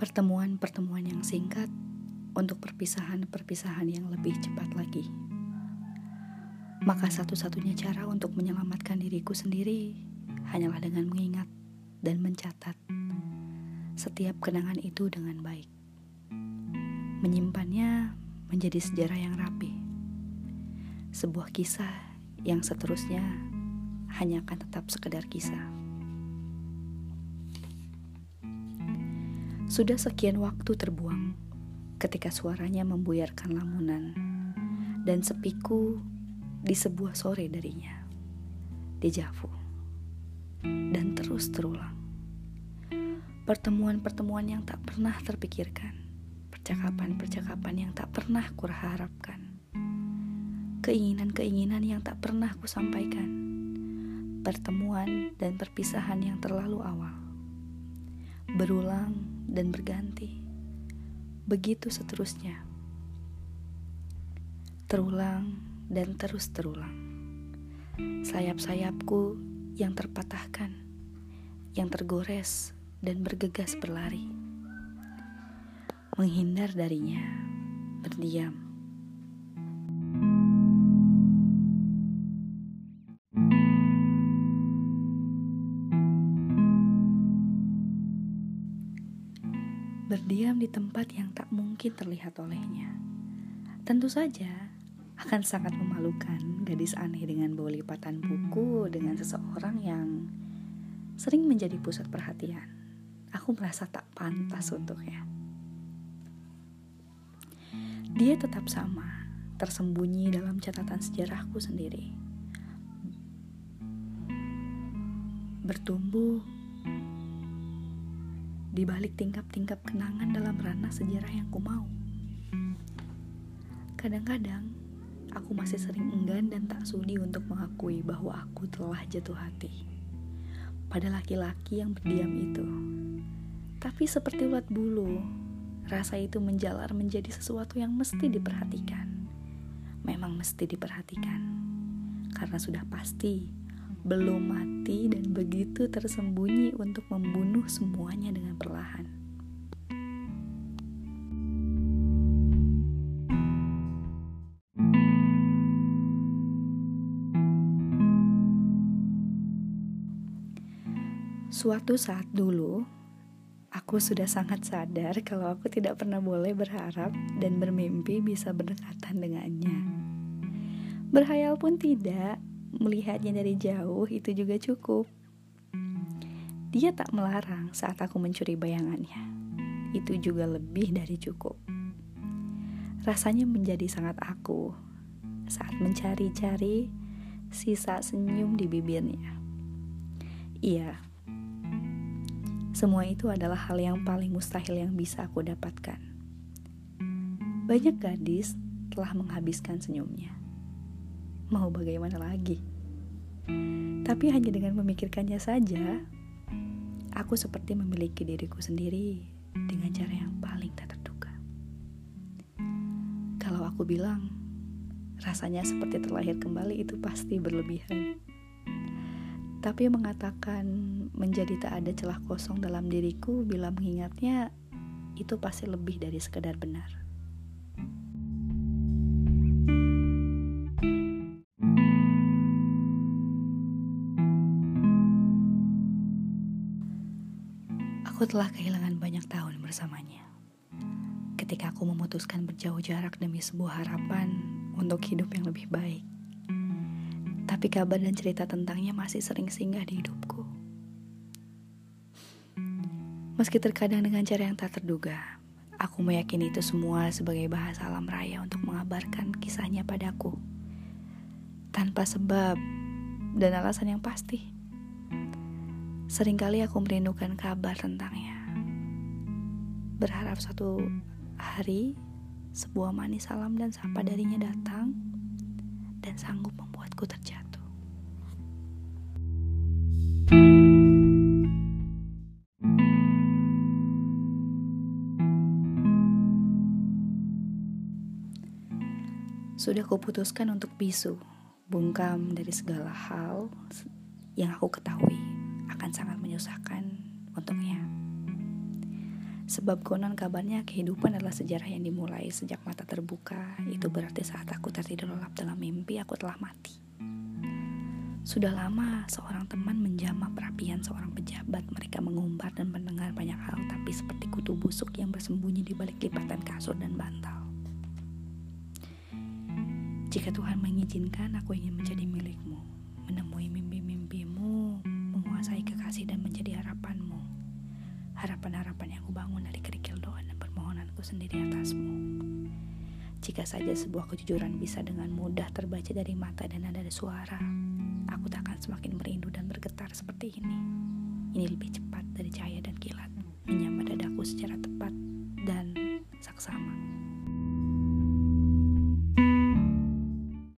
Pertemuan-pertemuan yang singkat untuk perpisahan-perpisahan yang lebih cepat lagi. Maka satu-satunya cara untuk menyelamatkan diriku sendiri hanyalah dengan mengingat dan mencatat setiap kenangan itu dengan baik. Menyimpannya menjadi sejarah yang rapi. Sebuah kisah yang seterusnya hanya akan tetap sekedar kisah. Sudah sekian waktu terbuang ketika suaranya membuyarkan lamunan dan sepiku di sebuah sore darinya. Dejavu. Dan terus terulang. Pertemuan-pertemuan yang tak pernah terpikirkan. Percakapan-percakapan yang tak pernah kuharapkan. Keinginan-keinginan yang tak pernah kusampaikan. Pertemuan dan perpisahan yang terlalu awal. Berulang dan berganti. Begitu seterusnya. Terulang dan terus terulang. Sayap-sayapku yang terpatahkan, yang tergores dan bergegas berlari. Menghindar darinya, berdiam. Berdiam di tempat yang tak mungkin terlihat olehnya. Tentu saja, akan sangat memalukan gadis aneh dengan bau lipatan buku dengan seseorang yang sering menjadi pusat perhatian. Aku merasa tak pantas untuknya. Dia tetap sama, tersembunyi dalam catatan sejarahku sendiri. Bertumbuh di balik tingkap-tingkap kenangan dalam ranah sejarah yang ku mau. Kadang-kadang aku masih sering enggan dan tak sudi untuk mengakui bahwa aku telah jatuh hati pada laki-laki yang berdiam itu. Tapi seperti ulat bulu, rasa itu menjalar menjadi sesuatu yang mesti diperhatikan. Memang mesti diperhatikan, karena sudah pasti belum mati dan begitu tersembunyi untuk membunuh semuanya dengan perlahan. Suatu saat dulu, aku sudah sangat sadar kalau aku tidak pernah boleh berharap dan bermimpi bisa berdekatan dengannya. Berhayal pun tidak, melihatnya dari jauh itu juga cukup. Dia tak melarang saat aku mencuri bayangannya. Itu juga lebih dari cukup. Rasanya menjadi sangat aku saat mencari-cari sisa senyum di bibirnya. Iya, semua itu adalah hal yang paling mustahil yang bisa aku dapatkan. Banyak gadis telah menghabiskan senyumnya. Mau bagaimana lagi? Tapi hanya dengan memikirkannya saja, aku seperti memiliki diriku sendiri dengan cara yang paling tak terduga. Kalau aku bilang, rasanya seperti terlahir kembali itu pasti berlebihan. Tapi mengatakan menjadi tak ada celah kosong dalam diriku bila mengingatnya itu pasti lebih dari sekedar benar. Aku telah kehilangan banyak tahun bersamanya. Ketika aku memutuskan berjauh jarak demi sebuah harapan untuk hidup yang lebih baik tapi kabar dan cerita tentangnya masih sering singgah di hidupku. Meski terkadang dengan cara yang tak terduga, aku meyakini itu semua sebagai bahasa alam raya untuk mengabarkan kisahnya padaku. Tanpa sebab dan alasan yang pasti. Seringkali aku merindukan kabar tentangnya. Berharap suatu hari sebuah manis salam dan sapa darinya datang dan sanggup membuatku terjatuh. Sudah kuputuskan untuk bisu, bungkam dari segala hal yang aku ketahui akan sangat menyusahkan untuknya. Sebab konon kabarnya kehidupan adalah sejarah yang dimulai sejak mata terbuka. Itu berarti saat aku tertidur lelap dalam mimpi, aku telah mati. Sudah lama seorang teman menjamah perapian seorang pejabat. Mereka mengumbar dan mendengar banyak hal, tapi seperti kutu busuk yang bersembunyi di balik lipatan kasur dan bantal. Jika Tuhan mengizinkan, aku ingin menjadi milikmu, menemui mimpi-mimpimu, menguasai kekasih dan menjadi harapanmu. Harapan-harapan yang kubangun dari kerikil doa dan permohonanku sendiri atasmu. Jika saja sebuah kejujuran bisa dengan mudah terbaca dari mata dan ada suara, aku tak akan semakin merindu dan bergetar seperti ini. Ini lebih cepat dari cahaya dan kilat, menyambar dadaku secara tepat dan saksama.